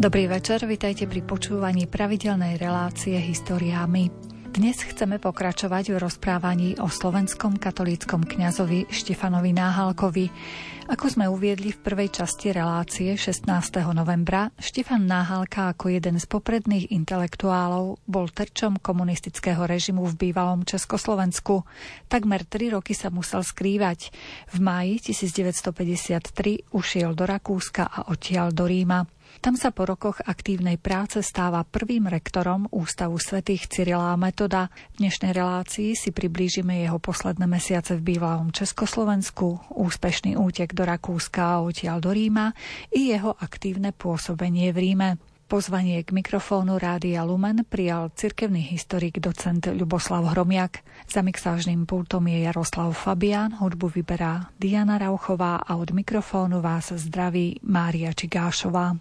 Dobrý večer, vitajte pri počúvaní pravidelnej relácie Historiámy. Dnes chceme pokračovať v rozprávaní o slovenskom katolíckom kňazovi Štefanovi Náhalkovi. Ako sme uviedli v prvej časti relácie 16. novembra, Štefan Náhalka ako jeden z popredných intelektuálov bol terčom komunistického režimu v bývalom Československu. Takmer tri roky sa musel skrývať. V máji 1953 ušiel do Rakúska a odtiaľ do Ríma. Tam sa po rokoch aktívnej práce stáva prvým rektorom Ústavu svätých Cyrila a Metoda. V dnešnej relácii si priblížime jeho posledné mesiace v bývalom Československu, úspešný útek do Rakúska a odtiaľ do Ríma i jeho aktívne pôsobenie v Ríme. Pozvanie k mikrofónu Rádia Lumen prijal cirkevný historik docent Ľuboslav Hromiak. Za mixážnym pultom je Jaroslav Fabián, hudbu vyberá Diana Rauchová a od mikrofónu vás zdraví Mária Čigášová.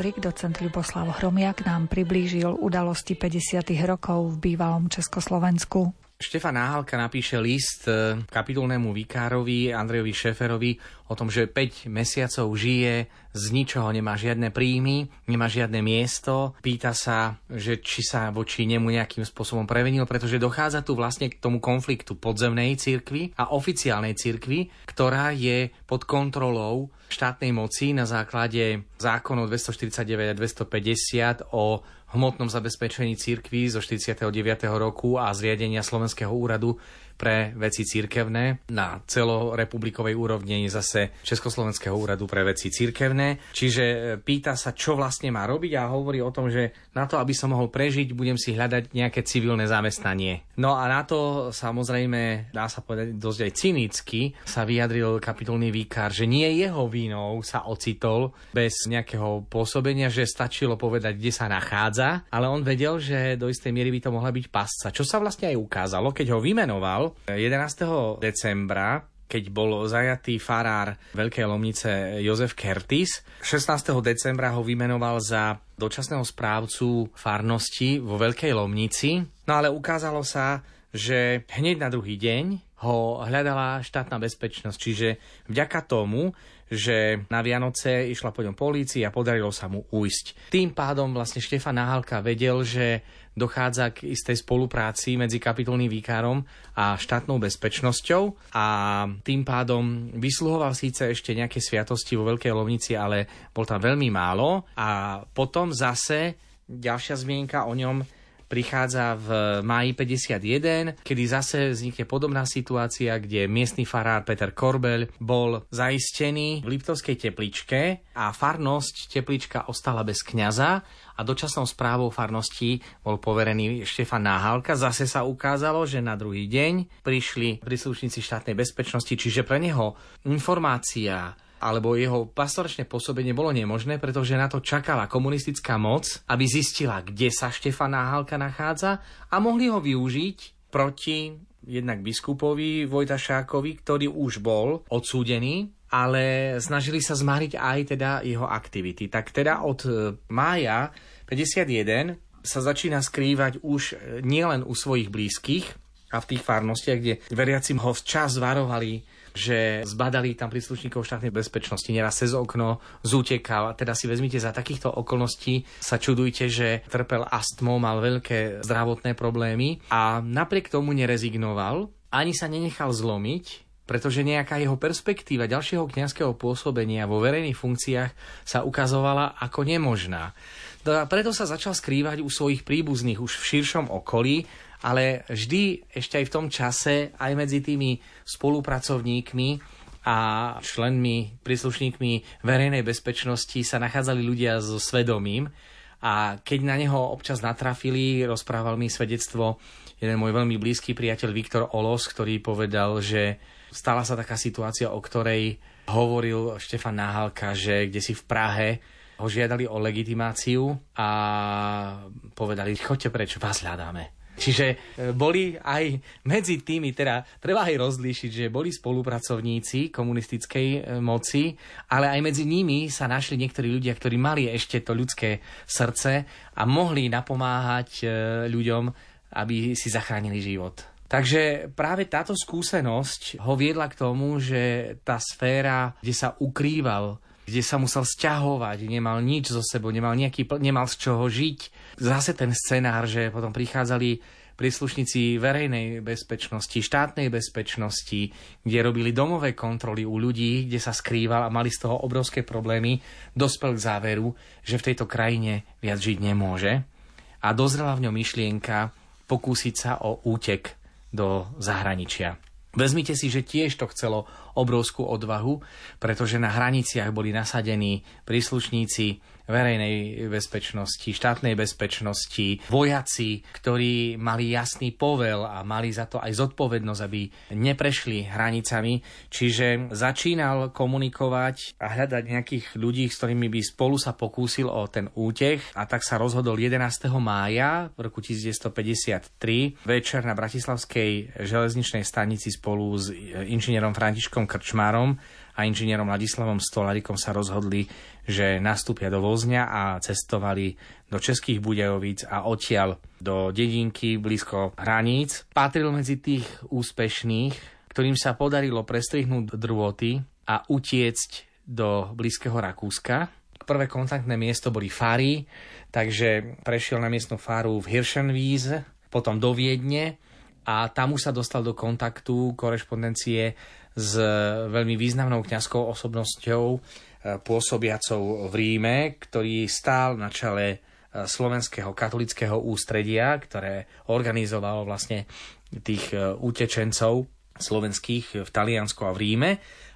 Historik docent Ľuboslav Hromiak nám priblížil udalosti 50. rokov v bývalom Československu. Štefan Náhalka napíše list e, kapitulnému vikárovi Andrejovi Šeferovi o tom, že 5 mesiacov žije, z ničoho nemá žiadne príjmy, nemá žiadne miesto. Pýta sa, že či sa voči nemu nejakým spôsobom prevenil, pretože dochádza tu vlastne k tomu konfliktu podzemnej cirkvi a oficiálnej cirkvi, ktorá je pod kontrolou štátnej moci na základe zákonov 249 a 250 o hmotnom zabezpečení cirkví zo 49. roku a zriadenia Slovenského úradu pre veci církevné. Na celorepublikovej úrovni je zase Československého úradu pre veci církevné. Čiže e, pýta sa, čo vlastne má robiť a hovorí o tom, že na to, aby som mohol prežiť, budem si hľadať nejaké civilné zamestnanie. No a na to samozrejme, dá sa povedať dosť aj cynicky, sa vyjadril kapitolný výkar, že nie jeho vínou sa ocitol bez nejakého pôsobenia, že stačilo povedať, kde sa nachádza, ale on vedel, že do istej miery by to mohla byť pasca. Čo sa vlastne aj ukázalo, keď ho vymenoval 11. decembra keď bol zajatý farár Veľkej Lomnice Jozef Kertis. 16. decembra ho vymenoval za dočasného správcu farnosti vo Veľkej Lomnici. No ale ukázalo sa, že hneď na druhý deň ho hľadala štátna bezpečnosť. Čiže vďaka tomu, že na Vianoce išla po ňom polícia a podarilo sa mu ujsť. Tým pádom vlastne Štefan Náhalka vedel, že dochádza k istej spolupráci medzi kapitolným výkárom a štátnou bezpečnosťou a tým pádom vysluhoval síce ešte nejaké sviatosti vo Veľkej Lovnici, ale bol tam veľmi málo a potom zase ďalšia zmienka o ňom prichádza v máji 51, kedy zase vznikne podobná situácia, kde miestny farár Peter Korbel bol zaistený v Liptovskej tepličke a farnosť teplička ostala bez kňaza a dočasnou správou farnosti bol poverený Štefan Náhalka. Zase sa ukázalo, že na druhý deň prišli príslušníci štátnej bezpečnosti, čiže pre neho informácia alebo jeho pastoračné pôsobenie bolo nemožné, pretože na to čakala komunistická moc, aby zistila, kde sa Štefan Náhalka nachádza a mohli ho využiť proti jednak biskupovi Vojtašákovi, ktorý už bol odsúdený ale snažili sa zmáriť aj teda jeho aktivity. Tak teda od e, mája 51 sa začína skrývať už e, nielen u svojich blízkych a v tých farnostiach, kde veriacim ho včas varovali, že zbadali tam príslušníkov štátnej bezpečnosti, neraz cez okno zútekal. Teda si vezmite za takýchto okolností, sa čudujte, že trpel astmou, mal veľké zdravotné problémy a napriek tomu nerezignoval, ani sa nenechal zlomiť, pretože nejaká jeho perspektíva ďalšieho kňazského pôsobenia vo verejných funkciách sa ukazovala ako nemožná. Preto sa začal skrývať u svojich príbuzných už v širšom okolí, ale vždy ešte aj v tom čase, aj medzi tými spolupracovníkmi a členmi, príslušníkmi verejnej bezpečnosti sa nachádzali ľudia so svedomím, a keď na neho občas natrafili, rozprával mi svedectvo jeden môj veľmi blízky priateľ Viktor Olos, ktorý povedal, že stala sa taká situácia, o ktorej hovoril Štefan Náhalka, že kde si v Prahe ho žiadali o legitimáciu a povedali, choďte preč, vás hľadáme. Čiže e, boli aj medzi tými, teda treba aj rozlíšiť, že boli spolupracovníci komunistickej e, moci, ale aj medzi nimi sa našli niektorí ľudia, ktorí mali ešte to ľudské srdce a mohli napomáhať e, ľuďom, aby si zachránili život. Takže práve táto skúsenosť ho viedla k tomu, že tá sféra, kde sa ukrýval, kde sa musel sťahovať, nemal nič zo sebou, nemal, nejaký, nemal z čoho žiť. Zase ten scenár, že potom prichádzali príslušníci verejnej bezpečnosti, štátnej bezpečnosti, kde robili domové kontroly u ľudí, kde sa skrýval a mali z toho obrovské problémy, dospel k záveru, že v tejto krajine viac žiť nemôže. A dozrela v ňom myšlienka pokúsiť sa o útek do zahraničia. Vezmite si, že tiež to chcelo obrovskú odvahu, pretože na hraniciach boli nasadení príslušníci verejnej bezpečnosti, štátnej bezpečnosti, vojaci, ktorí mali jasný povel a mali za to aj zodpovednosť, aby neprešli hranicami. Čiže začínal komunikovať a hľadať nejakých ľudí, s ktorými by spolu sa pokúsil o ten útech a tak sa rozhodol 11. mája v roku 1953 večer na Bratislavskej železničnej stanici spolu s inžinierom Františkom Krčmárom a inžinierom Ladislavom Stolarikom sa rozhodli, že nastúpia do vozňa a cestovali do Českých Budejovíc a odtiaľ do dedinky blízko hraníc. Patril medzi tých úspešných, ktorým sa podarilo prestrihnúť drôty a utiecť do blízkeho Rakúska. Prvé kontaktné miesto boli Fary, takže prešiel na miestnu faru v Hirschenwiese, potom do Viedne a tam už sa dostal do kontaktu, korešpondencie s veľmi významnou kňazskou osobnosťou pôsobiacou v Ríme, ktorý stál na čele e, slovenského katolického ústredia, ktoré organizovalo vlastne tých e, utečencov slovenských v Taliansku a v Ríme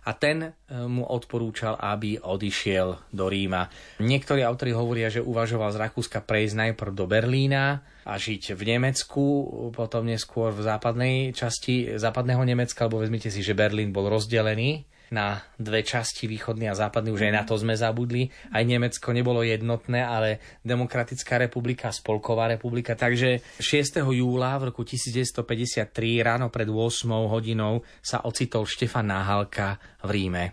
a ten mu odporúčal, aby odišiel do Ríma. Niektorí autori hovoria, že uvažoval z Rakúska prejsť najprv do Berlína, a žiť v Nemecku, potom neskôr v západnej časti západného Nemecka, lebo vezmite si, že Berlín bol rozdelený na dve časti, východný a západný, už aj na to sme zabudli. Aj Nemecko nebolo jednotné, ale Demokratická republika, Spolková republika. Takže 6. júla v roku 1953 ráno pred 8 hodinou sa ocitol Štefan Náhalka v Ríme.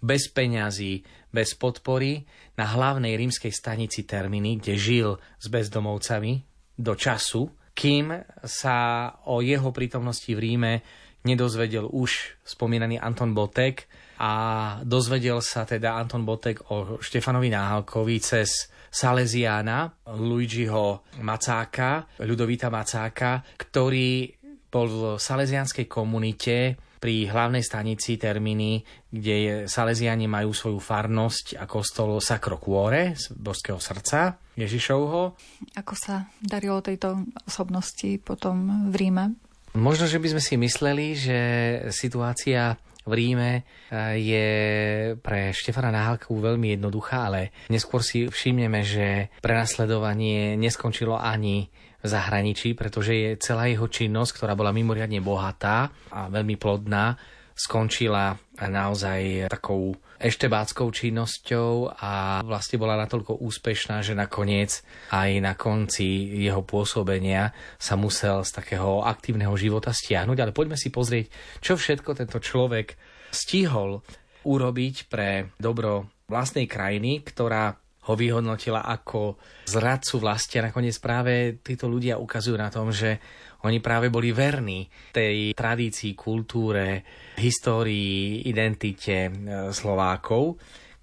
Bez peňazí, bez podpory na hlavnej rímskej stanici Terminy, kde žil s bezdomovcami, do času, kým sa o jeho prítomnosti v Ríme nedozvedel už spomínaný Anton Botek a dozvedel sa teda Anton Botek o Štefanovi Náhalkovi cez Salesiána, Luigiho Macáka, Ľudovita Macáka, ktorý bol v salesianskej komunite pri hlavnej stanici Termíny, kde Salesiani majú svoju farnosť a kostol Sacro Cuore z Božského srdca Ježišovho. Ako sa darilo tejto osobnosti potom v Ríme? Možno, že by sme si mysleli, že situácia v Ríme eh, je pre Štefana Náhalku veľmi jednoduchá, ale neskôr si všimneme, že prenasledovanie neskončilo ani v zahraničí, pretože je celá jeho činnosť, ktorá bola mimoriadne bohatá a veľmi plodná, skončila naozaj takou eštebáckou činnosťou a vlastne bola natoľko úspešná, že nakoniec aj na konci jeho pôsobenia sa musel z takého aktívneho života stiahnuť. Ale poďme si pozrieť, čo všetko tento človek stihol urobiť pre dobro vlastnej krajiny, ktorá ho vyhodnotila ako zradcu vlasti a nakoniec práve títo ľudia ukazujú na tom, že oni práve boli verní tej tradícii, kultúre, histórii, identite e, Slovákov,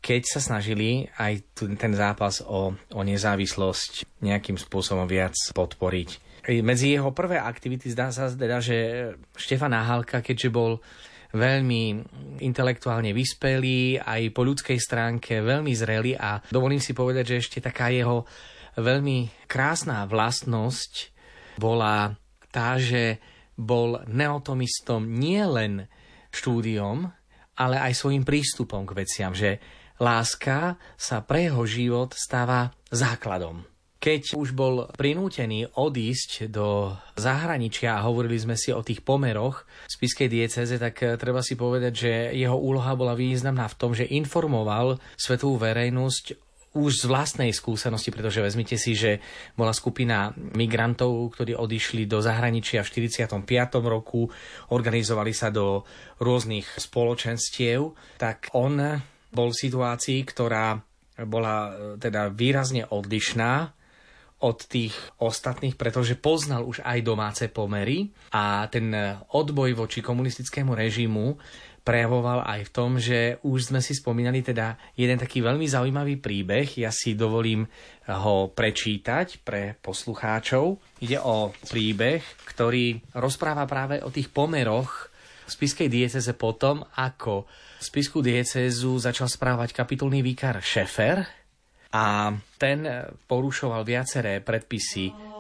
keď sa snažili aj ten zápas o, o nezávislosť nejakým spôsobom viac podporiť. Medzi jeho prvé aktivity zdá sa teda, že Štefan Náhalka, keďže bol veľmi intelektuálne vyspelý, aj po ľudskej stránke veľmi zrelý a dovolím si povedať, že ešte taká jeho veľmi krásna vlastnosť bola tá, že bol neotomistom nielen štúdiom, ale aj svojim prístupom k veciam, že láska sa pre jeho život stáva základom. Keď už bol prinútený odísť do zahraničia a hovorili sme si o tých pomeroch spiskej dieceze, tak eh, treba si povedať, že jeho úloha bola významná v tom, že informoval svetovú verejnosť už z vlastnej skúsenosti, pretože vezmite si, že bola skupina migrantov, ktorí odišli do zahraničia v 45. roku, organizovali sa do rôznych spoločenstiev, tak on bol v situácii, ktorá bola e, teda výrazne odlišná od tých ostatných, pretože poznal už aj domáce pomery a ten odboj voči komunistickému režimu prejavoval aj v tom, že už sme si spomínali teda jeden taký veľmi zaujímavý príbeh. Ja si dovolím ho prečítať pre poslucháčov. Ide o príbeh, ktorý rozpráva práve o tých pomeroch v spiskej dieceze potom, ako spisku diecézu začal správať kapitulný výkar Šefer a ten porušoval viaceré predpisy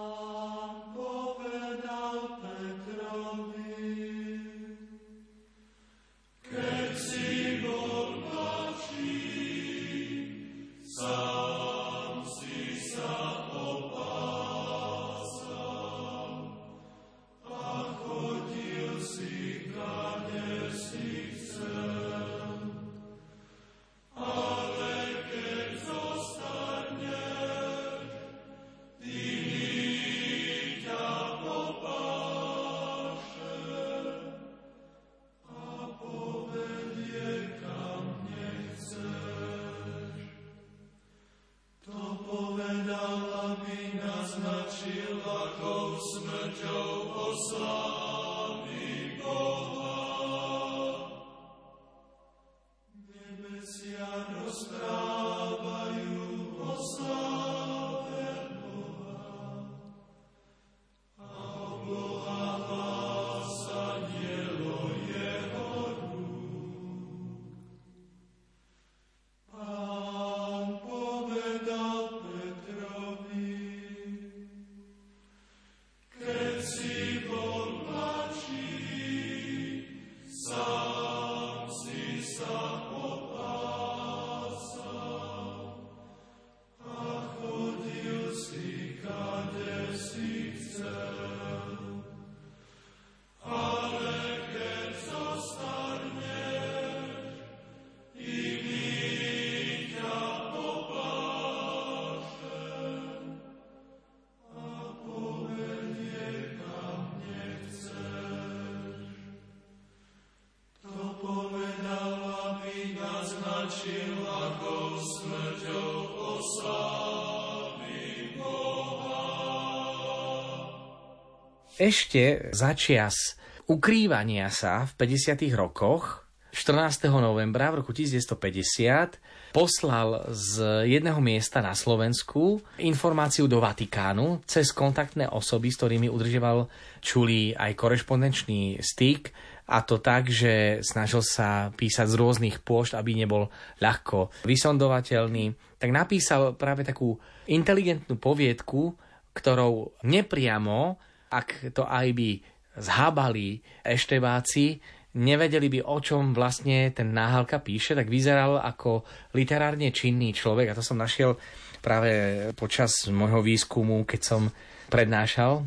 ešte začias ukrývania sa v 50. rokoch 14. novembra v roku 1950 poslal z jedného miesta na Slovensku informáciu do Vatikánu cez kontaktné osoby, s ktorými udržiaval čulý aj korešpondenčný styk a to tak, že snažil sa písať z rôznych pôšt, aby nebol ľahko vysondovateľný, tak napísal práve takú inteligentnú poviedku, ktorou nepriamo ak to aj by zhábali eštebáci, nevedeli by, o čom vlastne ten náhalka píše, tak vyzeral ako literárne činný človek. A to som našiel práve počas môjho výskumu, keď som prednášal e,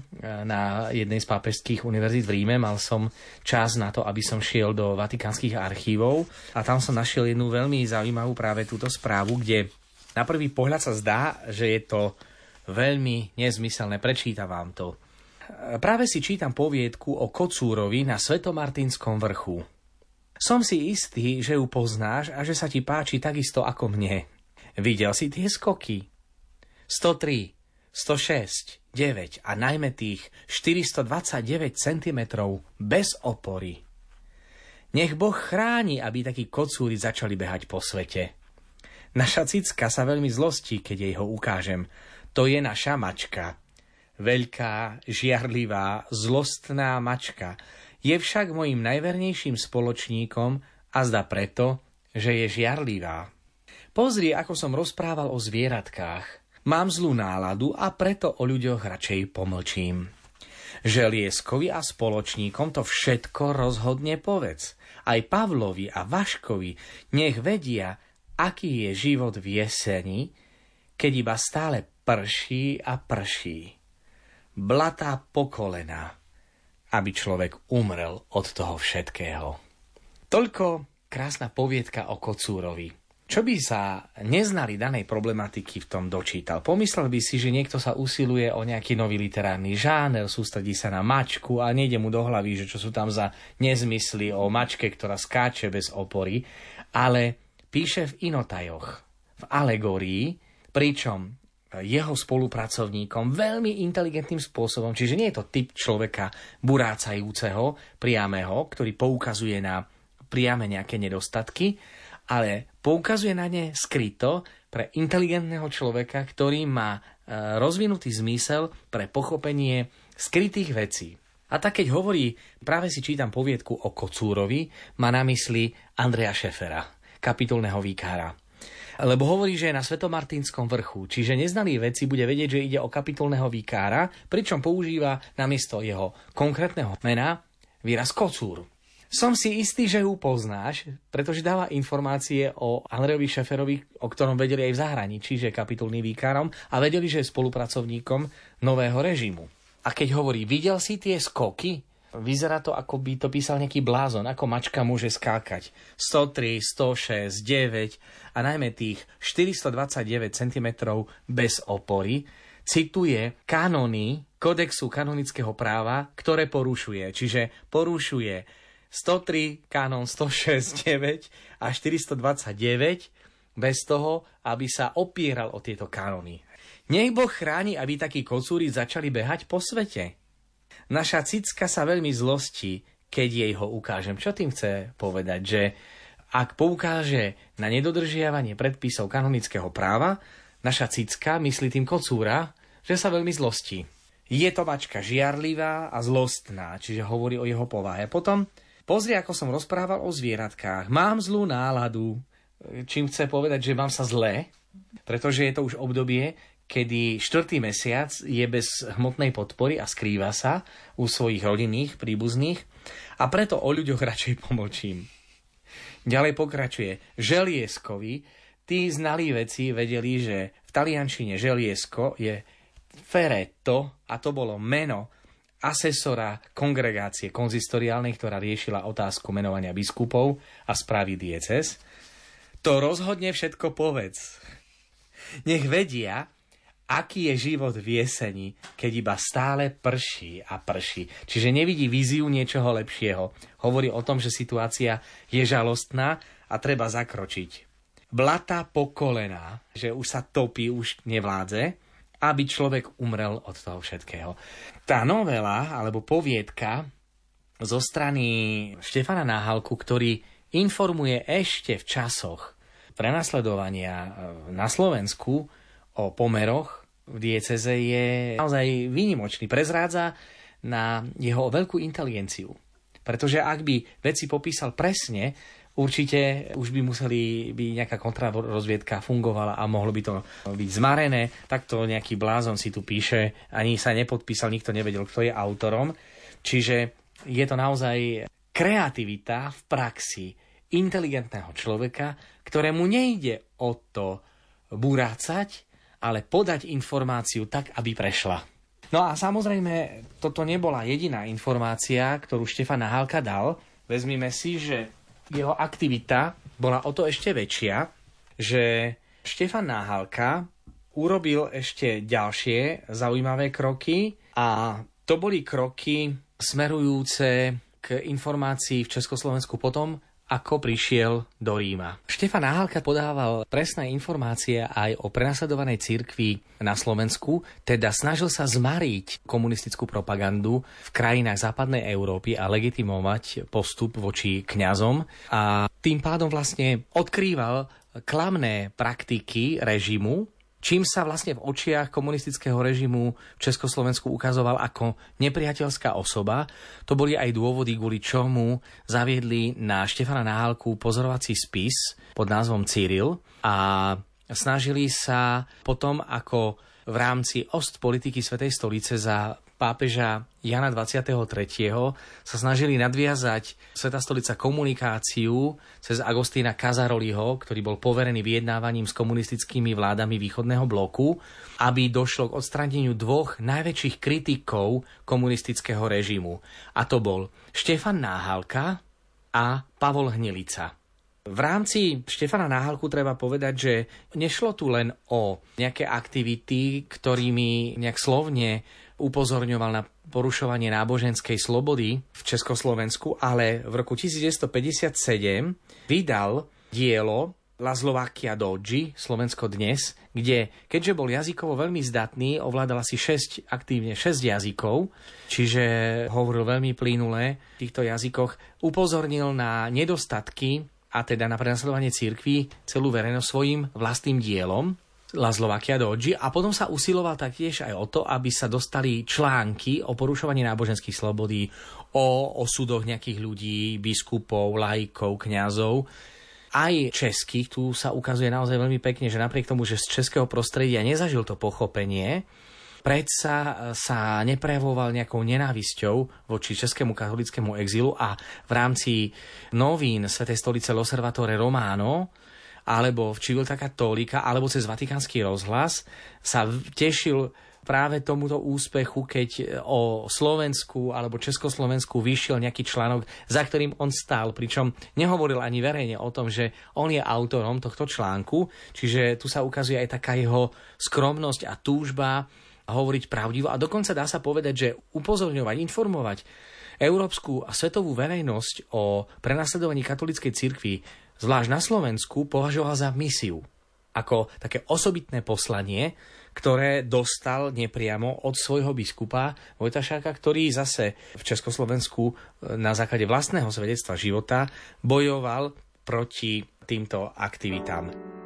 na jednej z pápežských univerzít v Ríme. Mal som čas na to, aby som šiel do vatikánskych archívov a tam som našiel jednu veľmi zaujímavú práve túto správu, kde na prvý pohľad sa zdá, že je to veľmi nezmyselné. Prečítam vám to. Práve si čítam poviedku o kocúrovi na Svetomartinskom vrchu. Som si istý, že ju poznáš a že sa ti páči takisto ako mne. Videl si tie skoky? 103, 106, 9 a najmä tých 429 cm bez opory. Nech Boh chráni, aby takí kocúri začali behať po svete. Naša cicka sa veľmi zlostí, keď jej ho ukážem. To je naša mačka veľká, žiarlivá, zlostná mačka. Je však mojim najvernejším spoločníkom a zda preto, že je žiarlivá. Pozri, ako som rozprával o zvieratkách. Mám zlú náladu a preto o ľuďoch radšej pomlčím. Želieskovi a spoločníkom to všetko rozhodne povedz. Aj Pavlovi a Vaškovi nech vedia, aký je život v jeseni, keď iba stále prší a prší. Blatá pokolena, aby človek umrel od toho všetkého. Toľko krásna poviedka o kocúrovi. Čo by sa neznali danej problematiky v tom dočítal? Pomyslel by si, že niekto sa usiluje o nejaký nový literárny žáner, sústredí sa na mačku a nejde mu do hlavy, že čo sú tam za nezmysly o mačke, ktorá skáče bez opory, ale píše v inotajoch, v alegórii, pričom jeho spolupracovníkom veľmi inteligentným spôsobom, čiže nie je to typ človeka burácajúceho, priamého, ktorý poukazuje na priame nejaké nedostatky, ale poukazuje na ne skryto pre inteligentného človeka, ktorý má e, rozvinutý zmysel pre pochopenie skrytých vecí. A tak keď hovorí, práve si čítam poviedku o Kocúrovi, má na mysli Andreja Šefera, kapitulného výkára. Lebo hovorí, že je na Svetomartinskom vrchu, čiže neznalý veci bude vedieť, že ide o kapitulného výkára, pričom používa namiesto jeho konkrétneho mena výraz Kocúr. Som si istý, že ju poznáš, pretože dáva informácie o Andrejovi Šeferovi, o ktorom vedeli aj v zahraničí, že je kapitulný výkárom a vedeli, že je spolupracovníkom nového režimu. A keď hovorí, videl si tie skoky? Vyzerá to, ako by to písal nejaký blázon, ako mačka môže skákať. 103, 106, 9 a najmä tých 429 cm bez opory cituje kanóny kodexu kanonického práva, ktoré porušuje. Čiže porušuje 103, kanon 106, 9 a 429 bez toho, aby sa opieral o tieto kanóny. Nech Boh chráni, aby takí kocúri začali behať po svete. Naša cicka sa veľmi zlostí, keď jej ho ukážem. Čo tým chce povedať? Že ak poukáže na nedodržiavanie predpisov kanonického práva, naša cicka, myslí tým kocúra, že sa veľmi zlostí. Je to mačka žiarlivá a zlostná, čiže hovorí o jeho povahe. Potom Pozri, ako som rozprával o zvieratkách. Mám zlú náladu, čím chce povedať, že mám sa zlé, pretože je to už obdobie, kedy štvrtý mesiac je bez hmotnej podpory a skrýva sa u svojich rodinných, príbuzných a preto o ľuďoch radšej pomlčím. Ďalej pokračuje. Želieskovi, tí znalí veci vedeli, že v taliančine želiesko je feretto a to bolo meno asesora kongregácie konzistoriálnej, ktorá riešila otázku menovania biskupov a správy dieces, to rozhodne všetko povedz. Nech vedia, aký je život v jeseni, keď iba stále prší a prší. Čiže nevidí víziu niečoho lepšieho. Hovorí o tom, že situácia je žalostná a treba zakročiť. Blata po kolená, že už sa topí, už nevládze, aby človek umrel od toho všetkého. Tá novela, alebo poviedka zo strany Štefana Náhalku, ktorý informuje ešte v časoch prenasledovania e, na Slovensku o pomeroch v dieceze je naozaj výnimočný. Prezrádza na jeho veľkú inteligenciu. Pretože ak by veci popísal presne, určite už by museli by nejaká kontrarozviedka fungovala a mohlo by to byť zmarené. Takto nejaký blázon si tu píše, ani sa nepodpísal, nikto nevedel, kto je autorom. Čiže je to naozaj kreativita v praxi inteligentného človeka, ktorému nejde o to burácať, ale podať informáciu tak, aby prešla. No a samozrejme, toto nebola jediná informácia, ktorú Štefan Nahálka dal. Vezmime si, že jeho aktivita bola o to ešte väčšia, že Štefan Náhalka urobil ešte ďalšie zaujímavé kroky a to boli kroky smerujúce k informácii v Československu potom, ako prišiel do Ríma. Štefan Náhalka podával presné informácie aj o prenasledovanej cirkvi na Slovensku, teda snažil sa zmariť komunistickú propagandu v krajinách západnej Európy a legitimovať postup voči kňazom a tým pádom vlastne odkrýval klamné praktiky režimu, čím sa vlastne v očiach komunistického režimu v Československu ukazoval ako nepriateľská osoba. To boli aj dôvody, kvôli čomu zaviedli na Štefana Náhalku pozorovací spis pod názvom Cyril a snažili sa potom ako v rámci ost politiky Svetej stolice za pápeža Jana 23. sa snažili nadviazať Sveta stolica komunikáciu cez Agostína Kazaroliho, ktorý bol poverený vyjednávaním s komunistickými vládami východného bloku, aby došlo k odstráneniu dvoch najväčších kritikov komunistického režimu. A to bol Štefan Náhalka a Pavol Hnilica. V rámci Štefana Náhalku treba povedať, že nešlo tu len o nejaké aktivity, ktorými nejak slovne upozorňoval na porušovanie náboženskej slobody v Československu, ale v roku 1957 vydal dielo La Slovakia Dodži, Slovensko dnes, kde, keďže bol jazykovo veľmi zdatný, ovládal asi 6, aktívne 6 jazykov, čiže hovoril veľmi plynule v týchto jazykoch, upozornil na nedostatky a teda na prenasledovanie cirkví celú verejnosť svojim vlastným dielom. La Slovakia Dodži a potom sa usiloval taktiež aj o to, aby sa dostali články o porušovaní náboženských slobodí, o osudoch nejakých ľudí, biskupov, laikov, kňazov. Aj českých, tu sa ukazuje naozaj veľmi pekne, že napriek tomu, že z českého prostredia nezažil to pochopenie, predsa sa neprejavoval nejakou nenávisťou voči českému katolickému exilu a v rámci novín Svetej stolice L'Osservatore Romano alebo v Civilta Cattolica, alebo cez Vatikánsky rozhlas sa tešil práve tomuto úspechu, keď o Slovensku alebo Československu vyšiel nejaký článok, za ktorým on stál, pričom nehovoril ani verejne o tom, že on je autorom tohto článku, čiže tu sa ukazuje aj taká jeho skromnosť a túžba hovoriť pravdivo. A dokonca dá sa povedať, že upozorňovať, informovať európsku a svetovú verejnosť o prenasledovaní katolíckej cirkvi zvlášť na Slovensku, považoval za misiu. Ako také osobitné poslanie, ktoré dostal nepriamo od svojho biskupa Vojtašáka, ktorý zase v Československu e, na základe vlastného svedectva života bojoval proti týmto aktivitám.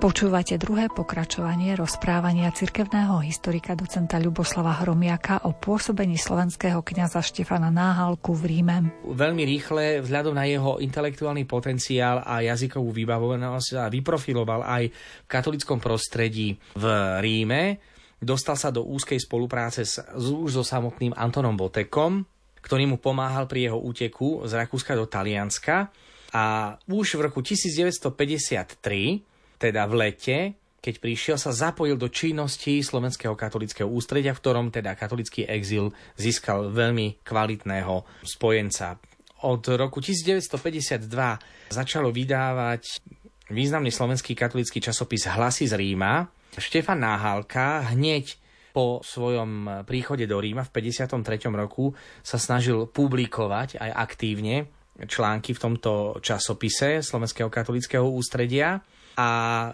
Počúvate druhé pokračovanie rozprávania cirkevného historika docenta Ľuboslava Hromiaka o pôsobení slovenského kňaza Štefana Náhalku v Ríme. Veľmi rýchle, vzhľadom na jeho intelektuálny potenciál a jazykovú vybavovanosť sa vyprofiloval aj v katolickom prostredí v Ríme. Dostal sa do úzkej spolupráce s, už so samotným Antonom Botekom, ktorý mu pomáhal pri jeho úteku z Rakúska do Talianska. A už v roku 1953 teda v lete, keď prišiel, sa zapojil do činnosti Slovenského katolického ústredia, v ktorom teda katolický exil získal veľmi kvalitného spojenca. Od roku 1952 začalo vydávať významný slovenský katolický časopis Hlasy z Ríma. Štefan Náhalka hneď po svojom príchode do Ríma v 53. roku sa snažil publikovať aj aktívne články v tomto časopise Slovenského katolického ústredia a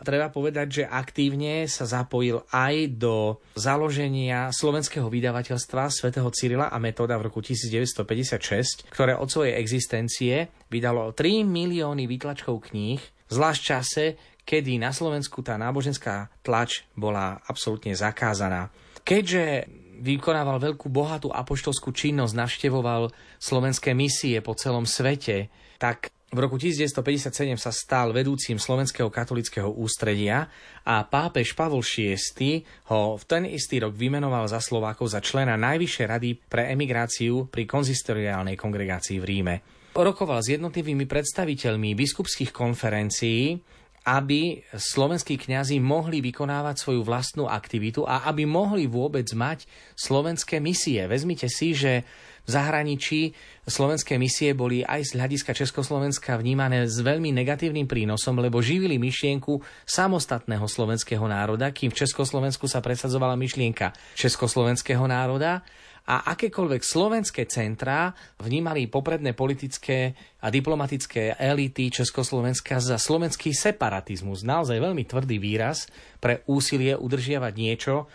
treba povedať, že aktívne sa zapojil aj do založenia slovenského vydavateľstva svätého Cyrila a Metoda v roku 1956, ktoré od svojej existencie vydalo 3 milióny výtlačkov kníh, zvlášť čase, kedy na Slovensku tá náboženská tlač bola absolútne zakázaná. Keďže vykonával veľkú bohatú apoštolskú činnosť, navštevoval slovenské misie po celom svete, tak v roku 1957 sa stal vedúcim Slovenského katolického ústredia a pápež Pavol VI ho v ten istý rok vymenoval za Slovákov za člena Najvyššej rady pre emigráciu pri konzistoriálnej kongregácii v Ríme. Rokoval s jednotlivými predstaviteľmi biskupských konferencií, aby slovenskí kňazi mohli vykonávať svoju vlastnú aktivitu a aby mohli vôbec mať slovenské misie. Vezmite si, že v zahraničí slovenské misie boli aj z hľadiska Československa vnímané s veľmi negatívnym prínosom, lebo živili myšlienku samostatného slovenského národa, kým v Československu sa presadzovala myšlienka československého národa a akékoľvek slovenské centrá vnímali popredné politické a diplomatické elity Československa za slovenský separatizmus. Naozaj veľmi tvrdý výraz pre úsilie udržiavať niečo,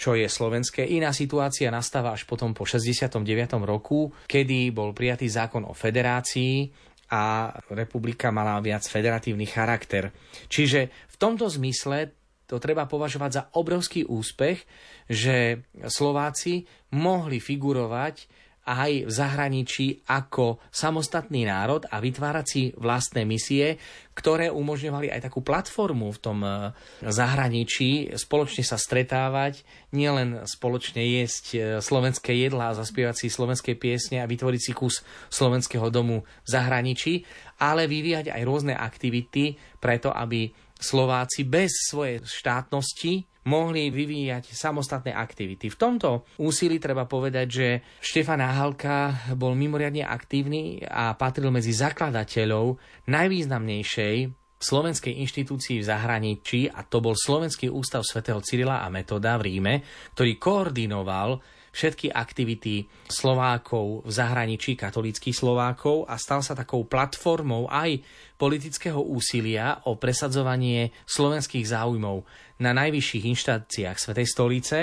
čo je slovenské. Iná situácia nastáva až potom po 69. roku, kedy bol prijatý zákon o federácii a republika mala viac federatívny charakter. Čiže v tomto zmysle to treba považovať za obrovský úspech, že Slováci mohli figurovať aj v zahraničí ako samostatný národ a vytvárať si vlastné misie, ktoré umožňovali aj takú platformu v tom e, zahraničí, spoločne sa stretávať, nielen spoločne jesť e, slovenské jedlá zaspievať si slovenské piesne a vytvoriť si kus slovenského domu v zahraničí, ale vyvíjať aj rôzne aktivity preto, aby Slováci bez svojej štátnosti mohli vyvíjať samostatné aktivity. V tomto úsilí treba povedať, že Štefan Náhalka bol mimoriadne aktívny a patril medzi zakladateľov najvýznamnejšej slovenskej inštitúcii v zahraničí a to bol Slovenský ústav svätého Cyrila a Metoda v Ríme, ktorý koordinoval všetky aktivity Slovákov v zahraničí, katolíckých Slovákov a stal sa takou platformou aj politického úsilia o presadzovanie slovenských záujmov na najvyšších inštáciách Svetej stolice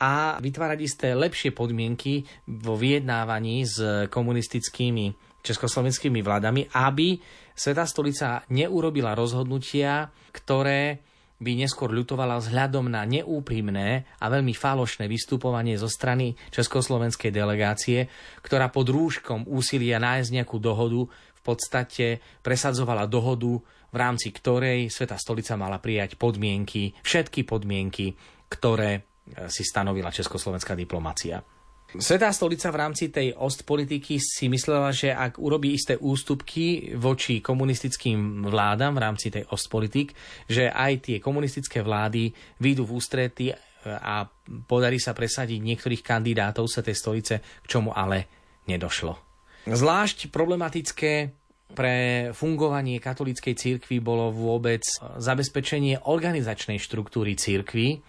a vytvárať isté lepšie podmienky vo vyjednávaní s komunistickými československými vládami, aby Svetá stolica neurobila rozhodnutia, ktoré by neskôr ľutovala vzhľadom na neúprimné a veľmi falošné vystupovanie zo strany československej delegácie, ktorá pod rúškom úsilia nájsť nejakú dohodu v podstate presadzovala dohodu, v rámci ktorej Sveta stolica mala prijať podmienky, všetky podmienky, ktoré e, si stanovila československá diplomacia. Svetá stolica v rámci tej ostpolitiky si myslela, že ak urobí isté ústupky voči komunistickým vládam v rámci tej ostpolitik, že aj tie komunistické vlády výjdu v ústrety a podarí sa presadiť niektorých kandidátov Svetej stolice, k čomu ale nedošlo. Zvlášť problematické pre fungovanie katolíckej cirkvi bolo vôbec zabezpečenie organizačnej štruktúry cirkvi,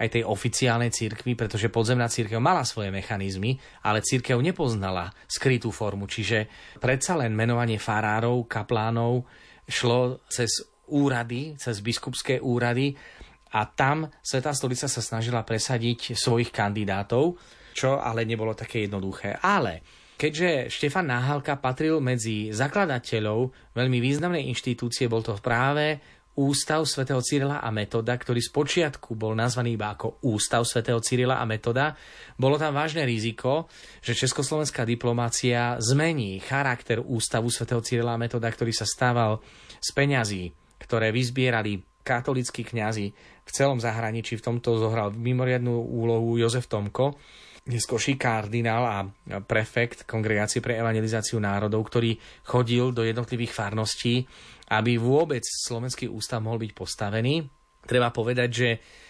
aj tej oficiálnej cirkvi, pretože podzemná církev mala svoje mechanizmy, ale církev nepoznala skrytú formu, čiže predsa len menovanie farárov, kaplánov šlo cez úrady, cez biskupské úrady a tam Svetá stolica sa snažila presadiť svojich kandidátov, čo ale nebolo také jednoduché. Ale keďže Štefan Náhalka patril medzi zakladateľov veľmi významnej inštitúcie, bol to práve Ústav svätého Cyrila a Metoda, ktorý z počiatku bol nazvaný iba ako Ústav svätého Cyrila a Metoda, bolo tam vážne riziko, že československá diplomácia zmení charakter Ústavu svätého Cyrila a Metoda, ktorý sa stával z peňazí, ktoré vyzbierali katolickí kňazi v celom zahraničí. V tomto zohral mimoriadnú úlohu Jozef Tomko, neskôrší kardinál a prefekt Kongregácie pre evangelizáciu národov, ktorý chodil do jednotlivých farností aby vôbec Slovenský ústav mohol byť postavený. Treba povedať, že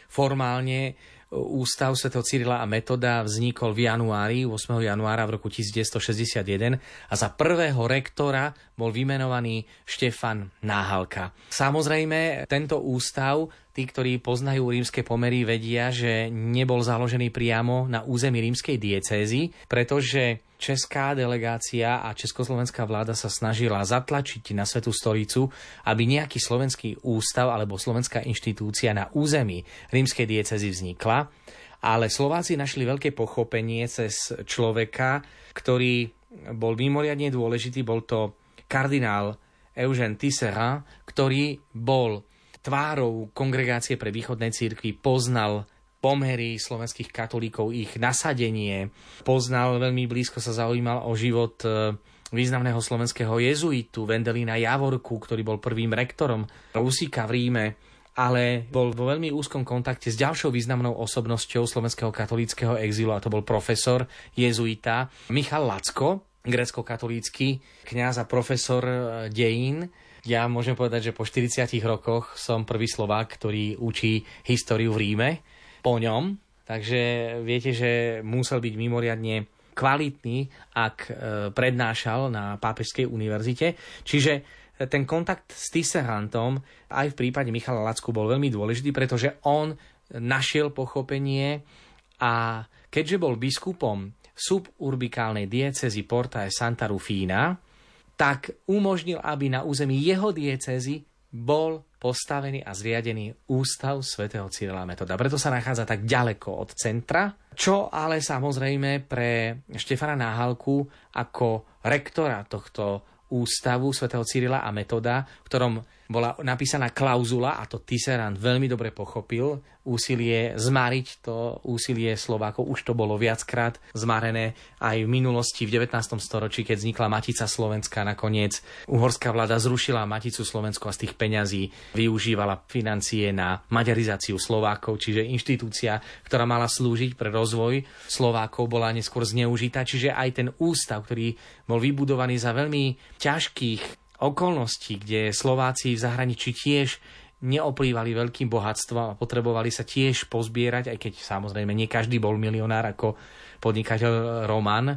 formálne Ústav Sv. Cyrila a Metoda vznikol v januári, 8. januára v roku 1961 a za prvého rektora bol vymenovaný Štefan Náhalka. Samozrejme, tento ústav tí, ktorí poznajú rímske pomery, vedia, že nebol založený priamo na území rímskej diecézy, pretože česká delegácia a československá vláda sa snažila zatlačiť na Svetú stolicu, aby nejaký slovenský ústav alebo slovenská inštitúcia na území rímskej diecezy vznikla. Ale Slováci našli veľké pochopenie cez človeka, ktorý bol mimoriadne dôležitý, bol to kardinál Eugène Tisserand, ktorý bol tvárou kongregácie pre východné církvy, poznal pomery slovenských katolíkov, ich nasadenie. Poznal veľmi blízko sa zaujímal o život e, významného slovenského jezuitu Vendelína Javorku, ktorý bol prvým rektorom Rusika v Ríme, ale bol vo veľmi úzkom kontakte s ďalšou významnou osobnosťou slovenského katolíckého exilu a to bol profesor jezuita Michal Lacko, grecko-katolícky kňaz a profesor e, dejín, ja môžem povedať, že po 40 rokoch som prvý Slovák, ktorý učí históriu v Ríme po ňom. Takže viete, že musel byť mimoriadne kvalitný, ak e, prednášal na Pápežskej univerzite. Čiže ten kontakt s Tisserantom aj v prípade Michala Lacku bol veľmi dôležitý, pretože on našiel pochopenie a keďže bol biskupom suburbikálnej diecezy Porta e Santa Rufina, tak umožnil, aby na území jeho diecezy bol postavený a zriadený ústav svätého Cyrila Metoda. Preto sa nachádza tak ďaleko od centra, čo ale samozrejme pre Štefana Náhalku ako rektora tohto ústavu svätého Cyrila a Metoda, v ktorom bola napísaná klauzula, a to Tisserand veľmi dobre pochopil, úsilie zmariť to úsilie Slovákov. Už to bolo viackrát zmarené aj v minulosti, v 19. storočí, keď vznikla Matica Slovenska. Nakoniec uhorská vláda zrušila Maticu Slovensku a z tých peňazí využívala financie na maďarizáciu Slovákov, čiže inštitúcia, ktorá mala slúžiť pre rozvoj Slovákov, bola neskôr zneužitá. Čiže aj ten ústav, ktorý bol vybudovaný za veľmi ťažkých okolností, kde Slováci v zahraničí tiež neoplývali veľkým bohatstvom a potrebovali sa tiež pozbierať, aj keď samozrejme nie každý bol milionár ako podnikateľ Roman,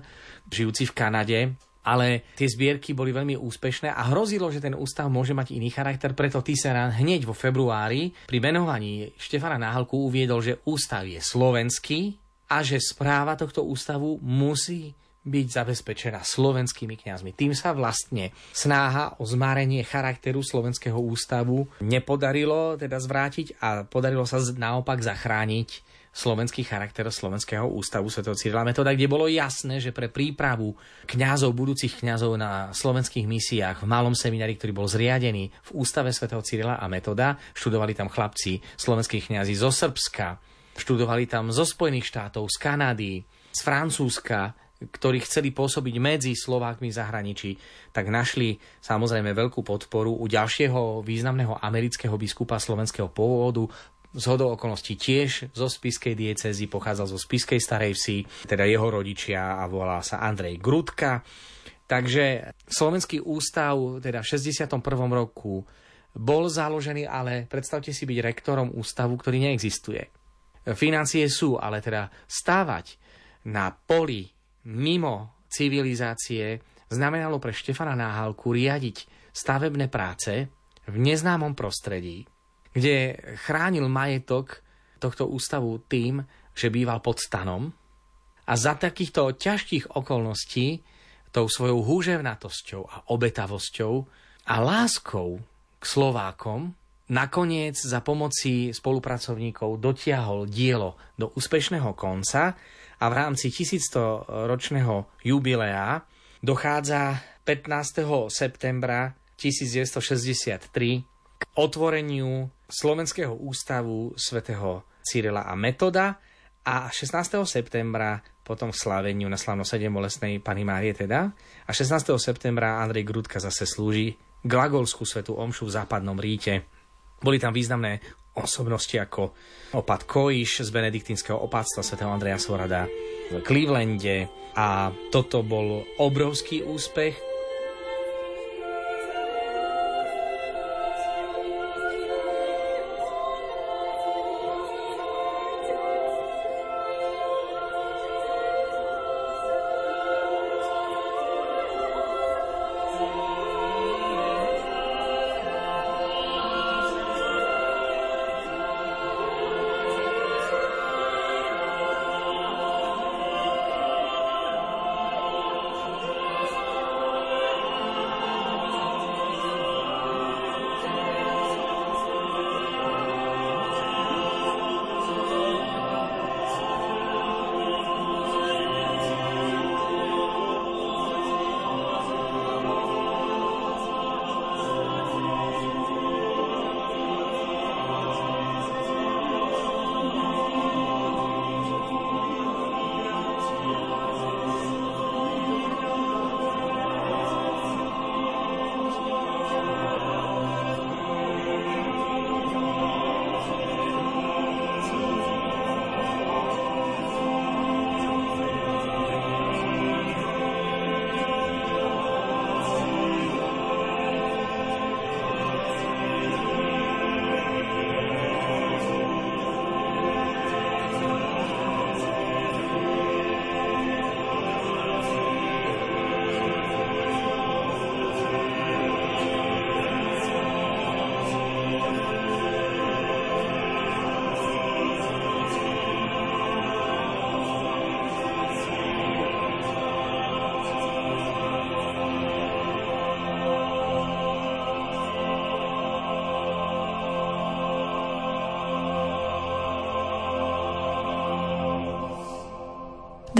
žijúci v Kanade, ale tie zbierky boli veľmi úspešné a hrozilo, že ten ústav môže mať iný charakter, preto Tisserand hneď vo februári pri venovaní Štefana Náhalku uviedol, že ústav je slovenský a že správa tohto ústavu musí byť zabezpečená slovenskými kňazmi. Tým sa vlastne snáha o zmárenie charakteru Slovenského ústavu nepodarilo teda zvrátiť a podarilo sa naopak zachrániť slovenský charakter Slovenského ústavu Sv. Cyrila Metoda, kde bolo jasné, že pre prípravu kňazov, budúcich kňazov na slovenských misiách v malom seminári, ktorý bol zriadený v ústave Sv. Cyrila a Metoda, študovali tam chlapci, slovenských kňazí zo Srbska, študovali tam zo Spojených štátov, z Kanady, z Francúzska, ktorí chceli pôsobiť medzi Slovákmi v zahraničí, tak našli samozrejme veľkú podporu u ďalšieho významného amerického biskupa slovenského pôvodu, z hodou okolností tiež zo spiskej diecezy, pochádzal zo spiskej starej vsi, teda jeho rodičia a volá sa Andrej Grudka. Takže Slovenský ústav teda v 61. roku bol založený, ale predstavte si byť rektorom ústavu, ktorý neexistuje. Financie sú, ale teda stávať na poli mimo civilizácie znamenalo pre Štefana Náhalku riadiť stavebné práce v neznámom prostredí, kde chránil majetok tohto ústavu tým, že býval pod stanom. A za takýchto ťažkých okolností tou svojou húževnatosťou a obetavosťou a láskou k Slovákom nakoniec za pomoci spolupracovníkov dotiahol dielo do úspešného konca a v rámci 1100 ročného jubilea dochádza 15. septembra 1963 k otvoreniu Slovenského ústavu svätého Cyrila a Metoda a 16. septembra potom k sláveniu na slavnosede bolesnej Pany Márie teda. A 16. septembra Andrej Grudka zase slúži Glagolskú svetu omšu v západnom Ríte. Boli tam významné osobnosti ako opat Koiš z benediktínskeho opatstva svätého Andreja Svorada v Clevelande. A toto bol obrovský úspech,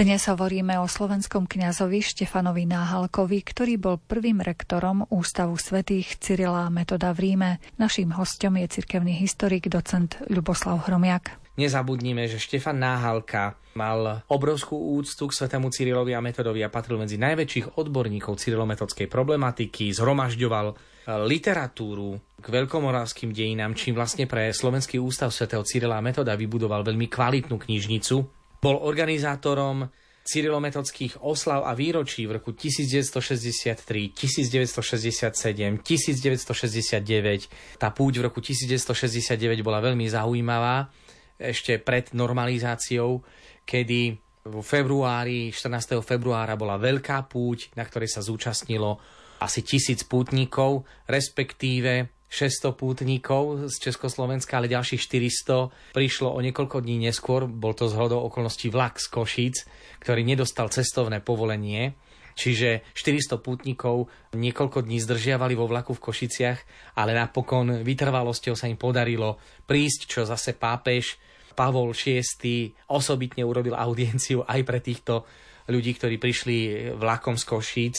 Dnes hovoríme o slovenskom kňazovi Štefanovi Náhalkovi, ktorý bol prvým rektorom Ústavu svätých Cyrila Metoda v Ríme. Naším hostom je cirkevný historik docent Ľuboslav Hromiak. Nezabudnime, že Štefan Náhalka mal obrovskú úctu k svetému Cyrilovi a Metodovi a patril medzi najväčších odborníkov cyrilometodskej problematiky, zhromažďoval literatúru k veľkomoravským dejinám, čím vlastne pre Slovenský ústav svätého Cyrila a Metoda vybudoval veľmi kvalitnú knižnicu, bol organizátorom cyrilometodských oslav a výročí v roku 1963, 1967, 1969. Tá púť v roku 1969 bola veľmi zaujímavá, ešte pred normalizáciou, kedy v februári, 14. februára bola veľká púť, na ktorej sa zúčastnilo asi tisíc pútnikov, respektíve 600 pútnikov z Československa, ale ďalších 400 prišlo o niekoľko dní neskôr. Bol to zhodou okolností vlak z Košíc, ktorý nedostal cestovné povolenie. Čiže 400 pútnikov niekoľko dní zdržiavali vo vlaku v Košiciach, ale napokon vytrvalosťou sa im podarilo prísť, čo zase pápež Pavol VI osobitne urobil audienciu aj pre týchto ľudí, ktorí prišli vlakom z Košíc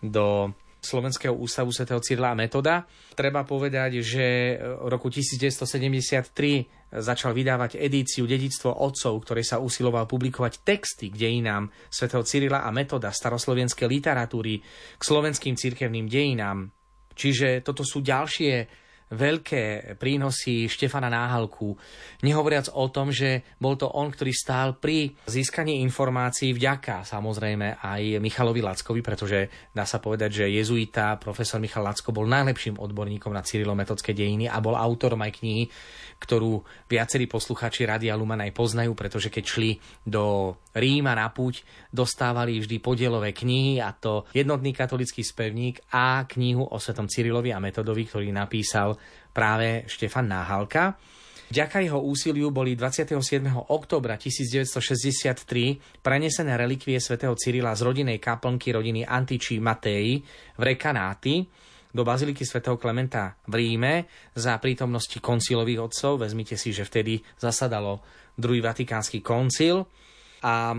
do Slovenského ústavu svätého Cyrila Metoda. Treba povedať, že v roku 1973 začal vydávať edíciu Dedictvo otcov, ktoré sa usiloval publikovať texty k dejinám svätého Cyrila a Metoda, staroslovenskej literatúry k slovenským cirkevným dejinám. Čiže toto sú ďalšie veľké prínosy Štefana Náhalku. Nehovoriac o tom, že bol to on, ktorý stál pri získaní informácií vďaka samozrejme aj Michalovi Lackovi, pretože dá sa povedať, že jezuita profesor Michal Lacko bol najlepším odborníkom na cyrilometodské dejiny a bol autorom aj knihy, ktorú viacerí posluchači Radia Lumen aj poznajú, pretože keď šli do Ríma na púť, dostávali vždy podielové knihy a to jednotný katolický spevník a knihu o svetom Cyrilovi a Metodovi, ktorý napísal práve Štefan Náhalka. Vďaka jeho úsiliu boli 27. oktobra 1963 prenesené relikvie svätého Cyrila z rodinej kaplnky rodiny Antiči Matei v Rekanáty do Baziliky svätého Klementa v Ríme za prítomnosti koncilových otcov. Vezmite si, že vtedy zasadalo druhý vatikánsky koncil a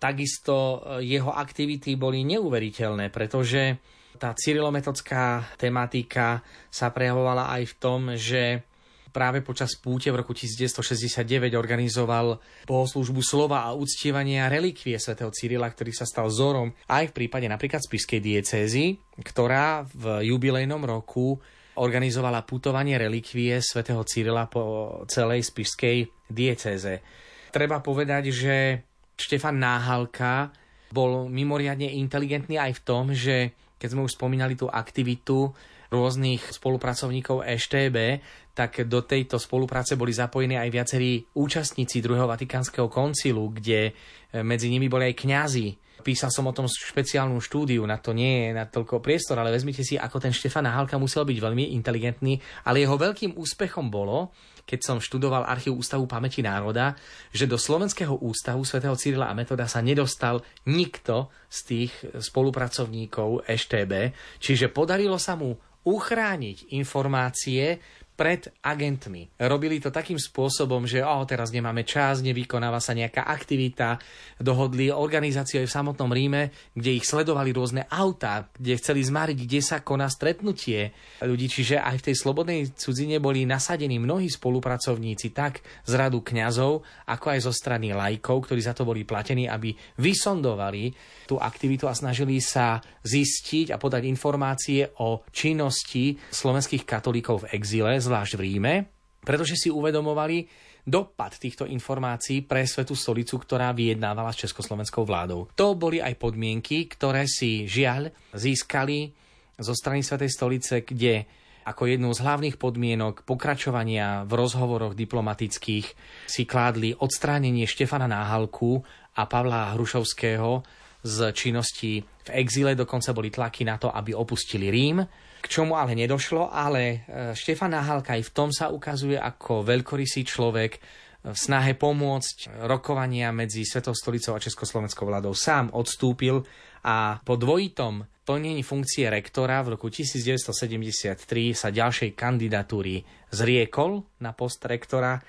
takisto e, jeho aktivity boli neuveriteľné, pretože tá cyrilometodská tematika sa prejavovala aj v tom, že práve počas púte v roku 1969 organizoval bohoslúžbu slova a uctievania relikvie svätého Cyrila, ktorý sa stal vzorom aj v prípade napríklad spiskej diecézy, ktorá v jubilejnom roku organizovala putovanie relikvie svätého Cyrila po celej spišskej diecéze. Treba povedať, že Štefan Náhalka bol mimoriadne inteligentný aj v tom, že keď sme už spomínali tú aktivitu rôznych spolupracovníkov EŠTB, tak do tejto spolupráce boli zapojení aj viacerí účastníci druhého Vatikánskeho koncilu, kde e, medzi nimi boli aj kňazi. Písal som o tom špeciálnu štúdiu, na to nie je na toľko priestor, ale vezmite si, ako ten Štefan Halka musel byť veľmi inteligentný, ale jeho veľkým úspechom bolo, keď som študoval archív Ústavu pamäti národa, že do Slovenského ústavu svätého Cyrila a Metoda sa nedostal nikto z tých spolupracovníkov EŠTB, čiže podarilo sa mu uchrániť informácie pred agentmi. Robili to takým spôsobom, že oh, teraz nemáme čas, nevykonáva sa nejaká aktivita. Dohodli organizáciu aj v samotnom Ríme, kde ich sledovali rôzne autá, kde chceli zmariť, kde sa koná stretnutie ľudí. Čiže aj v tej slobodnej cudzine boli nasadení mnohí spolupracovníci tak z radu kňazov, ako aj zo strany lajkov, ktorí za to boli platení, aby vysondovali tú aktivitu a snažili sa zistiť a podať informácie o činnosti slovenských katolíkov v exile, zvlášť v Ríme, pretože si uvedomovali dopad týchto informácií pre Svetú stolicu, ktorá vyjednávala s československou vládou. To boli aj podmienky, ktoré si žiaľ získali zo strany Svetej stolice, kde ako jednu z hlavných podmienok pokračovania v rozhovoroch diplomatických si kládli odstránenie Štefana Náhalku a Pavla Hrušovského z činnosti v exile, dokonca boli tlaky na to, aby opustili Rím, k čomu ale nedošlo, ale e, Štefan Náhalka aj v tom sa ukazuje ako veľkorysý človek, v snahe pomôcť rokovania medzi Svetou stolicou a Československou vládou sám odstúpil a po dvojitom plnení funkcie rektora v roku 1973 sa ďalšej kandidatúry zriekol na post rektora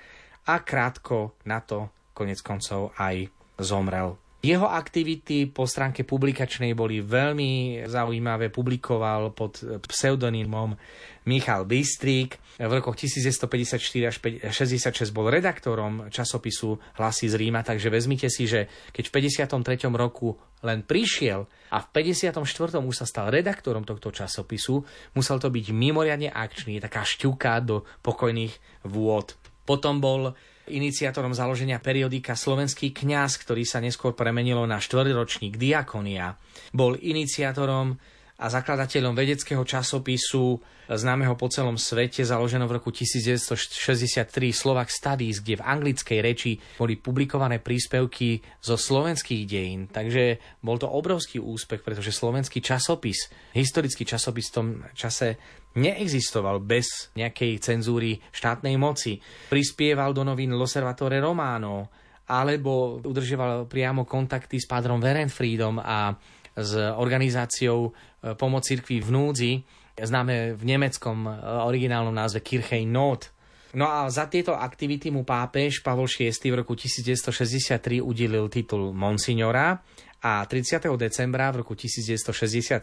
a krátko na to konec koncov aj zomrel. Jeho aktivity po stránke publikačnej boli veľmi zaujímavé. Publikoval pod pseudonymom Michal Bystrík. V rokoch 1954 až 66 bol redaktorom časopisu Hlasy z Ríma, takže vezmite si, že keď v 53. roku len prišiel a v 54. už sa stal redaktorom tohto časopisu, musel to byť mimoriadne akčný, taká šťuka do pokojných vôd. Potom bol iniciátorom založenia periodika Slovenský kňaz, ktorý sa neskôr premenilo na štvrťročník Diakonia. Bol iniciátorom a zakladateľom vedeckého časopisu známeho po celom svete, založeno v roku 1963 Slovak Studies, kde v anglickej reči boli publikované príspevky zo slovenských dejín. Takže bol to obrovský úspech, pretože slovenský časopis, historický časopis v tom čase neexistoval bez nejakej cenzúry štátnej moci. Prispieval do novín L'Osservatore Romano, alebo udržoval priamo kontakty s pádrom Verenfriedom a s organizáciou e, Pomoc cirkvi v núdzi, známe v nemeckom e, originálnom názve Kirchej Not. No a za tieto aktivity mu pápež Pavol VI v roku 1963 udelil titul Monsignora a 30. decembra v roku 1967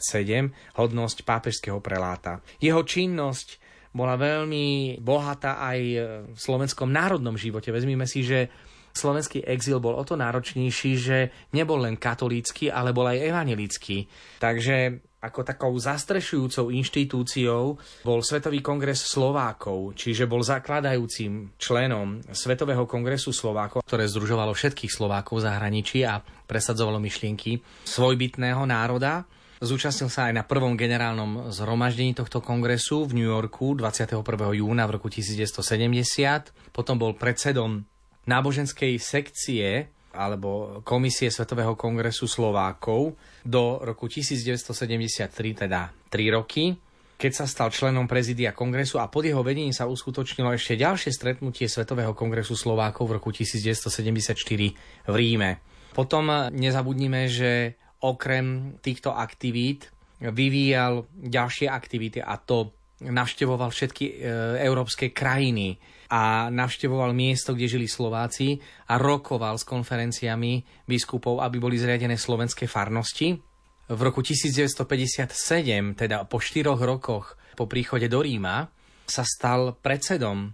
hodnosť pápežského preláta. Jeho činnosť bola veľmi bohatá aj v slovenskom národnom živote. Vezmime si, že slovenský exil bol o to náročnejší, že nebol len katolícky, ale bol aj evanelický. Takže ako takou zastrešujúcou inštitúciou bol Svetový kongres Slovákov, čiže bol zakladajúcim členom Svetového kongresu Slovákov, ktoré združovalo všetkých Slovákov v zahraničí a presadzovalo myšlienky svojbytného národa. Zúčastnil sa aj na prvom generálnom zhromaždení tohto kongresu v New Yorku 21. júna v roku 1970. Potom bol predsedom náboženskej sekcie alebo Komisie Svetového kongresu Slovákov do roku 1973, teda 3 roky, keď sa stal členom prezidia kongresu a pod jeho vedením sa uskutočnilo ešte ďalšie stretnutie Svetového kongresu Slovákov v roku 1974 v Ríme. Potom nezabudnime, že okrem týchto aktivít vyvíjal ďalšie aktivity a to navštevoval všetky e, európske krajiny a navštevoval miesto, kde žili Slováci a rokoval s konferenciami biskupov, aby boli zriadené slovenské farnosti. V roku 1957, teda po štyroch rokoch po príchode do Ríma, sa stal predsedom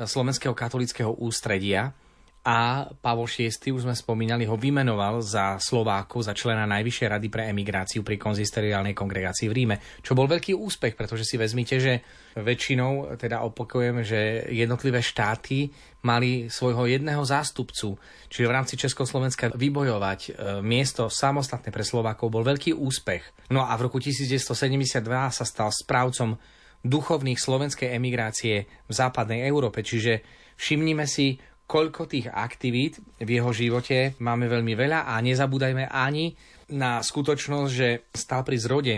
Slovenského katolického ústredia a Pavol VI, už sme spomínali, ho vymenoval za Slovákov, za člena Najvyššej rady pre emigráciu pri konzisteriálnej kongregácii v Ríme, čo bol veľký úspech, pretože si vezmite, že väčšinou, teda opakujem, že jednotlivé štáty mali svojho jedného zástupcu, čiže v rámci Československa vybojovať e, miesto samostatné pre Slovákov bol veľký úspech. No a v roku 1972 sa stal správcom duchovných slovenskej emigrácie v západnej Európe, čiže všimnime si, koľko tých aktivít v jeho živote máme veľmi veľa a nezabúdajme ani na skutočnosť, že stal pri zrode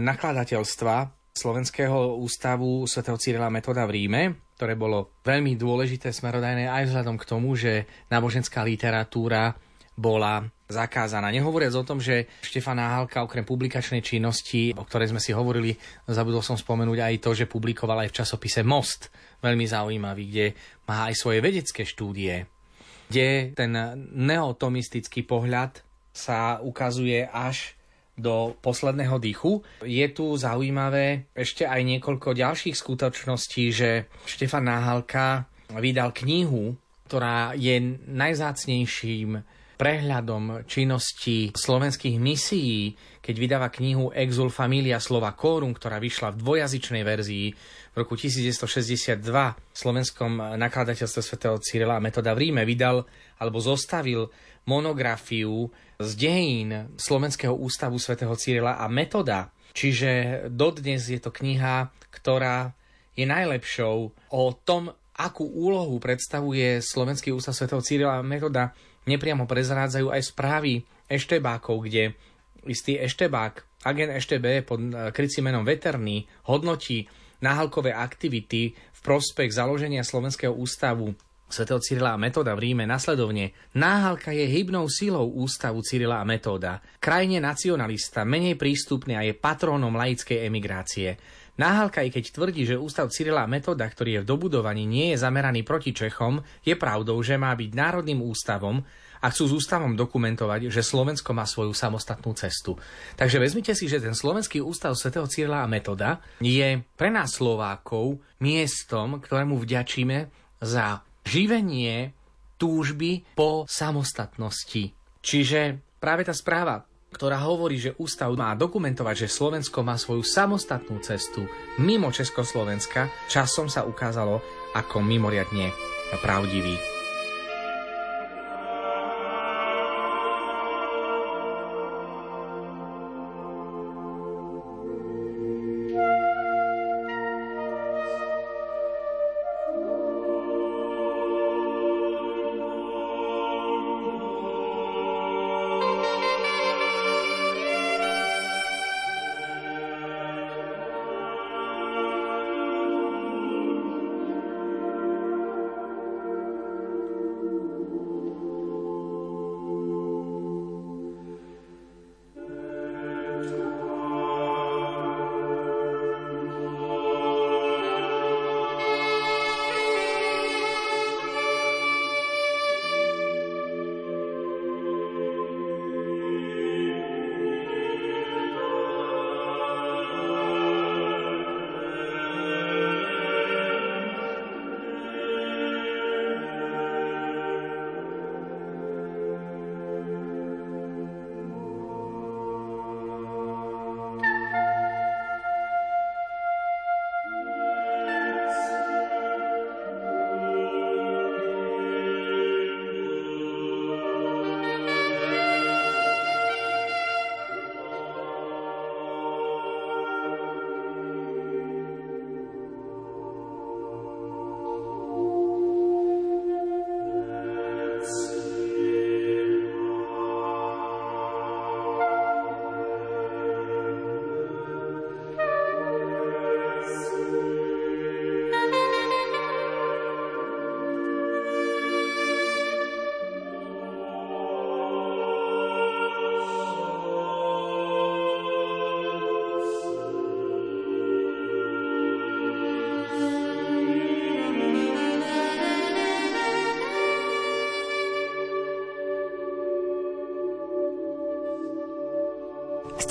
nakladateľstva Slovenského ústavu svätého Cyrila Metoda v Ríme, ktoré bolo veľmi dôležité smerodajné aj vzhľadom k tomu, že náboženská literatúra bola zakázaná. Nehovoriac o tom, že Štefan Náhalka okrem publikačnej činnosti, o ktorej sme si hovorili, zabudol som spomenúť aj to, že publikoval aj v časopise Most, veľmi zaujímavý, kde má aj svoje vedecké štúdie, kde ten neotomistický pohľad sa ukazuje až do posledného dýchu. Je tu zaujímavé ešte aj niekoľko ďalších skutočností, že Štefan Náhalka vydal knihu, ktorá je najzácnejším prehľadom činnosti slovenských misií, keď vydáva knihu Exul Familia Slova Corum, ktorá vyšla v dvojazyčnej verzii v roku 1962 v slovenskom nakladateľstve svätého Cyrila a Metoda v Ríme vydal alebo zostavil monografiu z dejín Slovenského ústavu svätého Cyrila a Metoda. Čiže dodnes je to kniha, ktorá je najlepšou o tom, akú úlohu predstavuje Slovenský ústav svätého Cyrila a Metoda. Nepriamo prezrádzajú aj správy Eštebákov, kde istý Eštebák, agent Eštebe pod krycím menom Veterný, hodnotí náhalkové aktivity v prospech založenia Slovenského ústavu svätého Cyrila a Metóda v Ríme nasledovne. Náhalka je hybnou silou ústavu Cyrila a Metóda. Krajne nacionalista, menej prístupný a je patrónom laickej emigrácie. Náhalka, i keď tvrdí, že ústav Cyrila a Metóda, ktorý je v dobudovaní, nie je zameraný proti Čechom, je pravdou, že má byť národným ústavom a chcú s ústavom dokumentovať, že Slovensko má svoju samostatnú cestu. Takže vezmite si, že ten Slovenský ústav svätého Cyrila a Metoda je pre nás Slovákov miestom, ktorému vďačíme za živenie túžby po samostatnosti. Čiže práve tá správa, ktorá hovorí, že ústav má dokumentovať, že Slovensko má svoju samostatnú cestu mimo Československa, časom sa ukázalo ako mimoriadne pravdivý.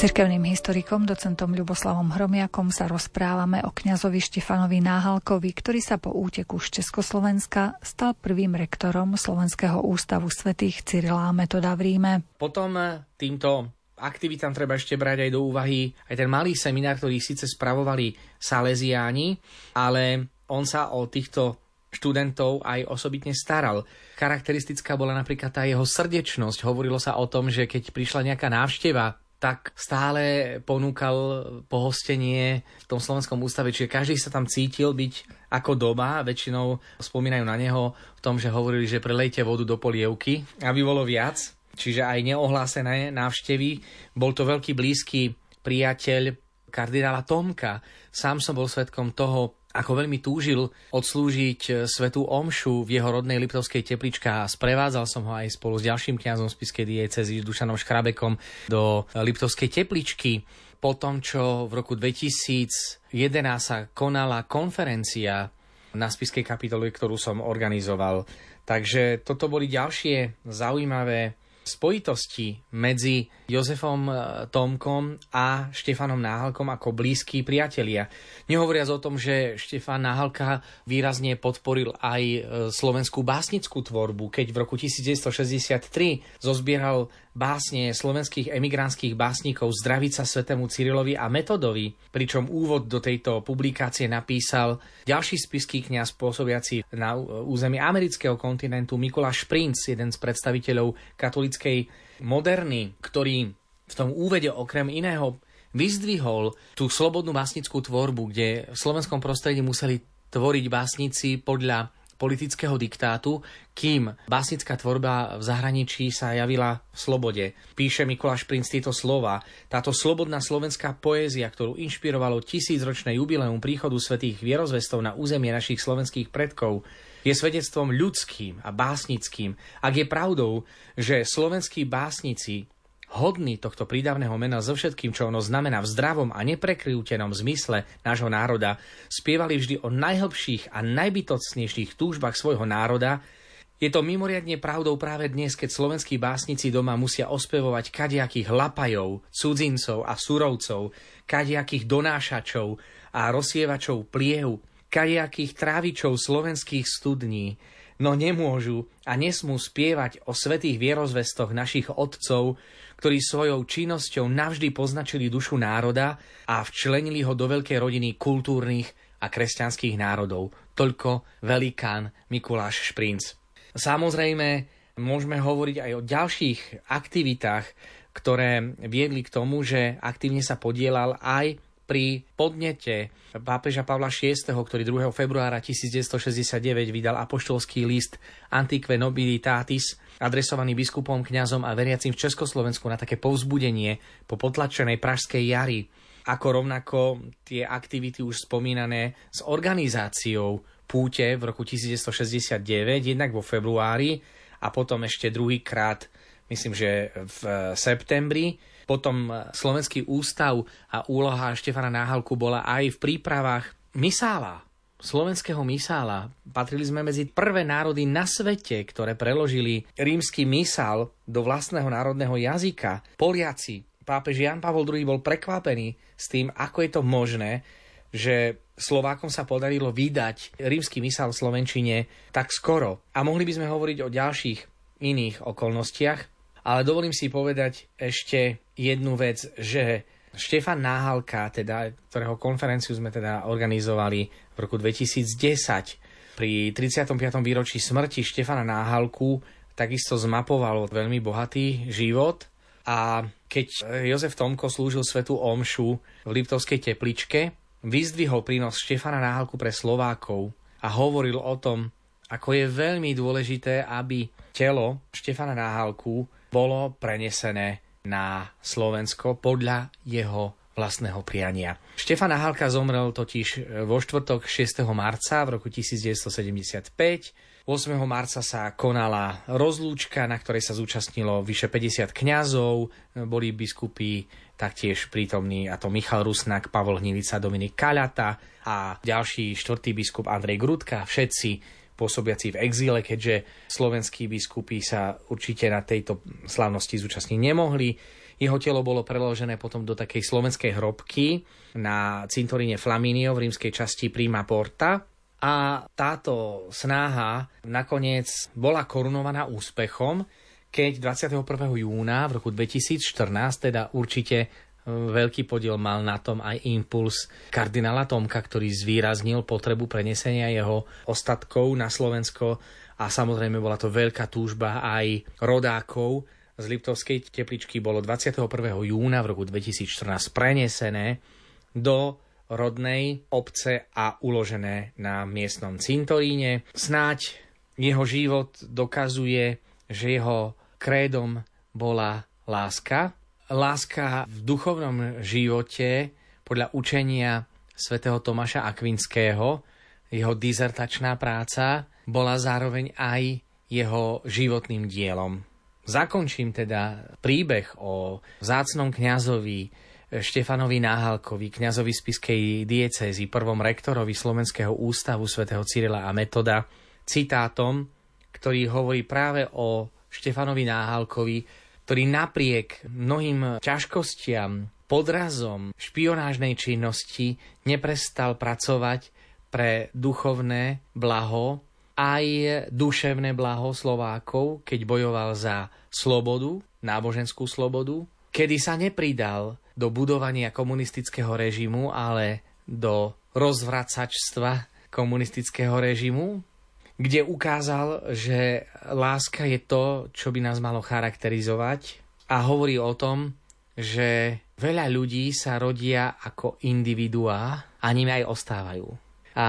Cirkevným historikom, docentom Ľuboslavom Hromiakom sa rozprávame o kňazovi Štefanovi Náhalkovi, ktorý sa po úteku z Československa stal prvým rektorom Slovenského ústavu svätých Cyrila Metoda v Ríme. Potom týmto aktivitám treba ešte brať aj do úvahy aj ten malý seminár, ktorý síce spravovali Salesiáni, ale on sa o týchto študentov aj osobitne staral. Charakteristická bola napríklad tá jeho srdečnosť. Hovorilo sa o tom, že keď prišla nejaká návšteva tak stále ponúkal pohostenie v tom slovenskom ústave, čiže každý sa tam cítil byť ako doba, väčšinou spomínajú na neho v tom, že hovorili, že prelejte vodu do polievky, aby bolo viac, čiže aj neohlásené návštevy. Bol to veľký blízky priateľ kardinála Tomka. Sám som bol svetkom toho, ako veľmi túžil odslúžiť e, svetú omšu v jeho rodnej Liptovskej tepličke a sprevádzal som ho aj spolu s ďalším kňazom z Piskej diecezy Dušanom Škrabekom do Liptovskej tepličky. Po tom, čo v roku 2011 sa konala konferencia na Spiskej kapitole, ktorú som organizoval. Takže toto boli ďalšie zaujímavé spojitosti medzi Jozefom e, Tomkom a Štefanom Náhalkom ako blízki priatelia. Nehovoriac o tom, že Štefan Náhalka výrazne podporil aj e, slovenskú básnickú tvorbu, keď v roku 1963 zozbieral básne slovenských emigrantských básnikov Zdravica svetému Cyrilovi a Metodovi, pričom úvod do tejto publikácie napísal ďalší spiský kňaz pôsobiaci na území amerického kontinentu Mikuláš Princ, jeden z predstaviteľov katolickej moderny, ktorý v tom úvede okrem iného vyzdvihol tú slobodnú básnickú tvorbu, kde v slovenskom prostredí museli tvoriť básnici podľa politického diktátu, kým básnická tvorba v zahraničí sa javila v slobode. Píše Mikuláš Princ tieto slova. Táto slobodná slovenská poézia, ktorú inšpirovalo tisícročné jubileum príchodu svetých vierozvestov na územie našich slovenských predkov, je svedectvom ľudským a básnickým. Ak je pravdou, že slovenskí básnici hodný tohto prídavného mena so všetkým, čo ono znamená v zdravom a neprekryútenom zmysle nášho národa, spievali vždy o najhlbších a najbytocnejších túžbách svojho národa, Je to mimoriadne pravdou práve dnes, keď slovenskí básnici doma musia ospevovať kadiakých lapajov, cudzincov a surovcov, kadiakých donášačov a rozsievačov pliehu, kadiakých trávičov slovenských studní, no nemôžu a nesmú spievať o svetých vierozvestoch našich otcov, ktorí svojou činnosťou navždy poznačili dušu národa a včlenili ho do veľkej rodiny kultúrnych a kresťanských národov. Toľko velikán Mikuláš Šprinc. Samozrejme, môžeme hovoriť aj o ďalších aktivitách, ktoré viedli k tomu, že aktívne sa podielal aj pri podnete pápeža Pavla VI, ktorý 2. februára 1969 vydal apoštolský list Antique Nobilitatis, adresovaný biskupom, kňazom a veriacim v Československu na také povzbudenie po potlačenej pražskej jari, ako rovnako tie aktivity už spomínané s organizáciou púte v roku 1969, jednak vo februári a potom ešte druhýkrát, myslím, že v septembri. Potom Slovenský ústav a úloha Štefana Náhalku bola aj v prípravách misála, slovenského misála. Patrili sme medzi prvé národy na svete, ktoré preložili rímsky misál do vlastného národného jazyka. Poliaci. Pápež Jan Pavol II bol prekvapený s tým, ako je to možné, že Slovákom sa podarilo vydať rímsky mysál v Slovenčine tak skoro. A mohli by sme hovoriť o ďalších iných okolnostiach, ale dovolím si povedať ešte jednu vec, že Štefan Náhalka, teda, ktorého konferenciu sme teda organizovali v roku 2010 pri 35. výročí smrti Štefana Náhalku, takisto zmapoval veľmi bohatý život a keď Jozef Tomko slúžil svetu Omšu v Liptovskej tepličke, vyzdvihol prínos Štefana Náhalku pre Slovákov a hovoril o tom, ako je veľmi dôležité, aby telo Štefana Náhalku bolo prenesené na Slovensko podľa jeho vlastného priania. Štefan Náhalka zomrel totiž vo štvrtok 6. marca v roku 1975 8. marca sa konala rozlúčka, na ktorej sa zúčastnilo vyše 50 kňazov, boli biskupy taktiež prítomní, a to Michal Rusnak, Pavol Hnilica, Dominik Kaľata a ďalší štvrtý biskup Andrej Grudka, všetci pôsobiaci v exíle, keďže slovenskí biskupy sa určite na tejto slavnosti zúčastniť nemohli. Jeho telo bolo preložené potom do takej slovenskej hrobky na cintoríne Flaminio v rímskej časti Prima Porta, a táto snaha nakoniec bola korunovaná úspechom, keď 21. júna v roku 2014, teda určite veľký podiel mal na tom aj impuls kardinála Tomka, ktorý zvýraznil potrebu prenesenia jeho ostatkov na Slovensko a samozrejme bola to veľká túžba aj rodákov z Liptovskej tepličky bolo 21. júna v roku 2014 prenesené do rodnej obce a uložené na miestnom cintoríne. Snáď jeho život dokazuje, že jeho krédom bola láska. Láska v duchovnom živote podľa učenia svätého Tomáša Akvinského, jeho dizertačná práca, bola zároveň aj jeho životným dielom. Zakončím teda príbeh o zácnom kňazovi Štefanovi Náhalkovi, kňazovi spiskej diecézy, prvom rektorovi Slovenského ústavu svätého Cyrila a Metoda, citátom, ktorý hovorí práve o Štefanovi Náhalkovi, ktorý napriek mnohým ťažkostiam, podrazom, špionážnej činnosti neprestal pracovať pre duchovné blaho, aj duševné blaho Slovákov, keď bojoval za slobodu, náboženskú slobodu, kedy sa nepridal do budovania komunistického režimu, ale do rozvracačstva komunistického režimu, kde ukázal, že láska je to, čo by nás malo charakterizovať a hovorí o tom, že veľa ľudí sa rodia ako individuá a nimi aj ostávajú. A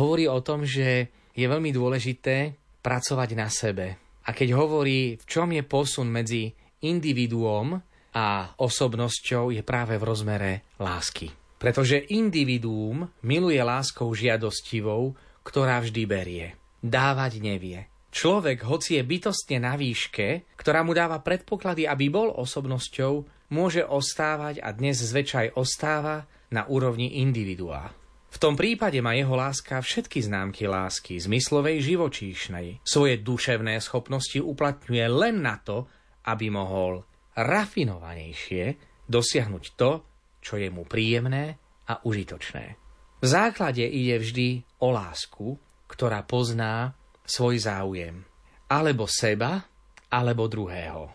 hovorí o tom, že je veľmi dôležité pracovať na sebe. A keď hovorí, v čom je posun medzi individuom a osobnosťou je práve v rozmere lásky. Pretože individuum miluje láskou žiadostivou, ktorá vždy berie. Dávať nevie. Človek, hoci je bytostne na výške, ktorá mu dáva predpoklady, aby bol osobnosťou, môže ostávať a dnes zväčšaj ostáva na úrovni individuá. V tom prípade má jeho láska všetky známky lásky, zmyslovej živočíšnej. Svoje duševné schopnosti uplatňuje len na to, aby mohol rafinovanejšie dosiahnuť to, čo je mu príjemné a užitočné. V základe ide vždy o lásku, ktorá pozná svoj záujem. Alebo seba, alebo druhého.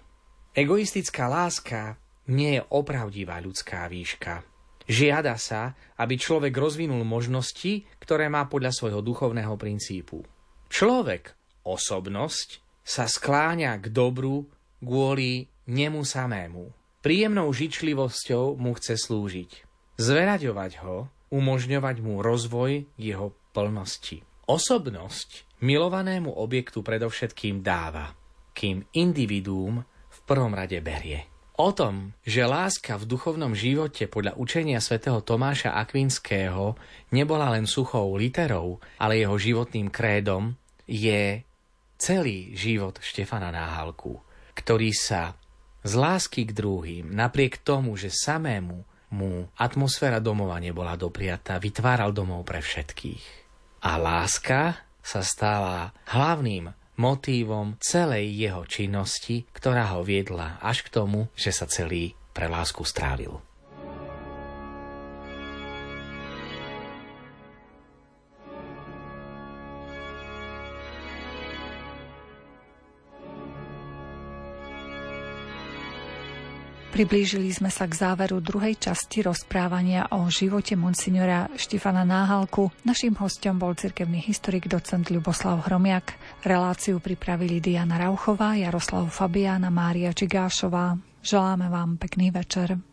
Egoistická láska nie je opravdivá ľudská výška. Žiada sa, aby človek rozvinul možnosti, ktoré má podľa svojho duchovného princípu. Človek, osobnosť, sa skláňa k dobru kvôli nemu samému. Príjemnou žičlivosťou mu chce slúžiť. Zveraďovať ho, umožňovať mu rozvoj jeho plnosti. Osobnosť milovanému objektu predovšetkým dáva, kým individuum v prvom rade berie. O tom, že láska v duchovnom živote podľa učenia svätého Tomáša Akvinského nebola len suchou literou, ale jeho životným krédom, je celý život Štefana Náhalku, ktorý sa z lásky k druhým, napriek tomu, že samému mu atmosféra domova nebola dopriatá, vytváral domov pre všetkých. A láska sa stala hlavným motívom celej jeho činnosti, ktorá ho viedla až k tomu, že sa celý pre lásku strávil. Priblížili sme sa k záveru druhej časti rozprávania o živote monsignora Štefana Náhalku. Naším hostom bol cirkevný historik docent Ľuboslav Hromiak. Reláciu pripravili Diana Rauchová, Jaroslav Fabiana, Mária Čigášová. Želáme vám pekný večer.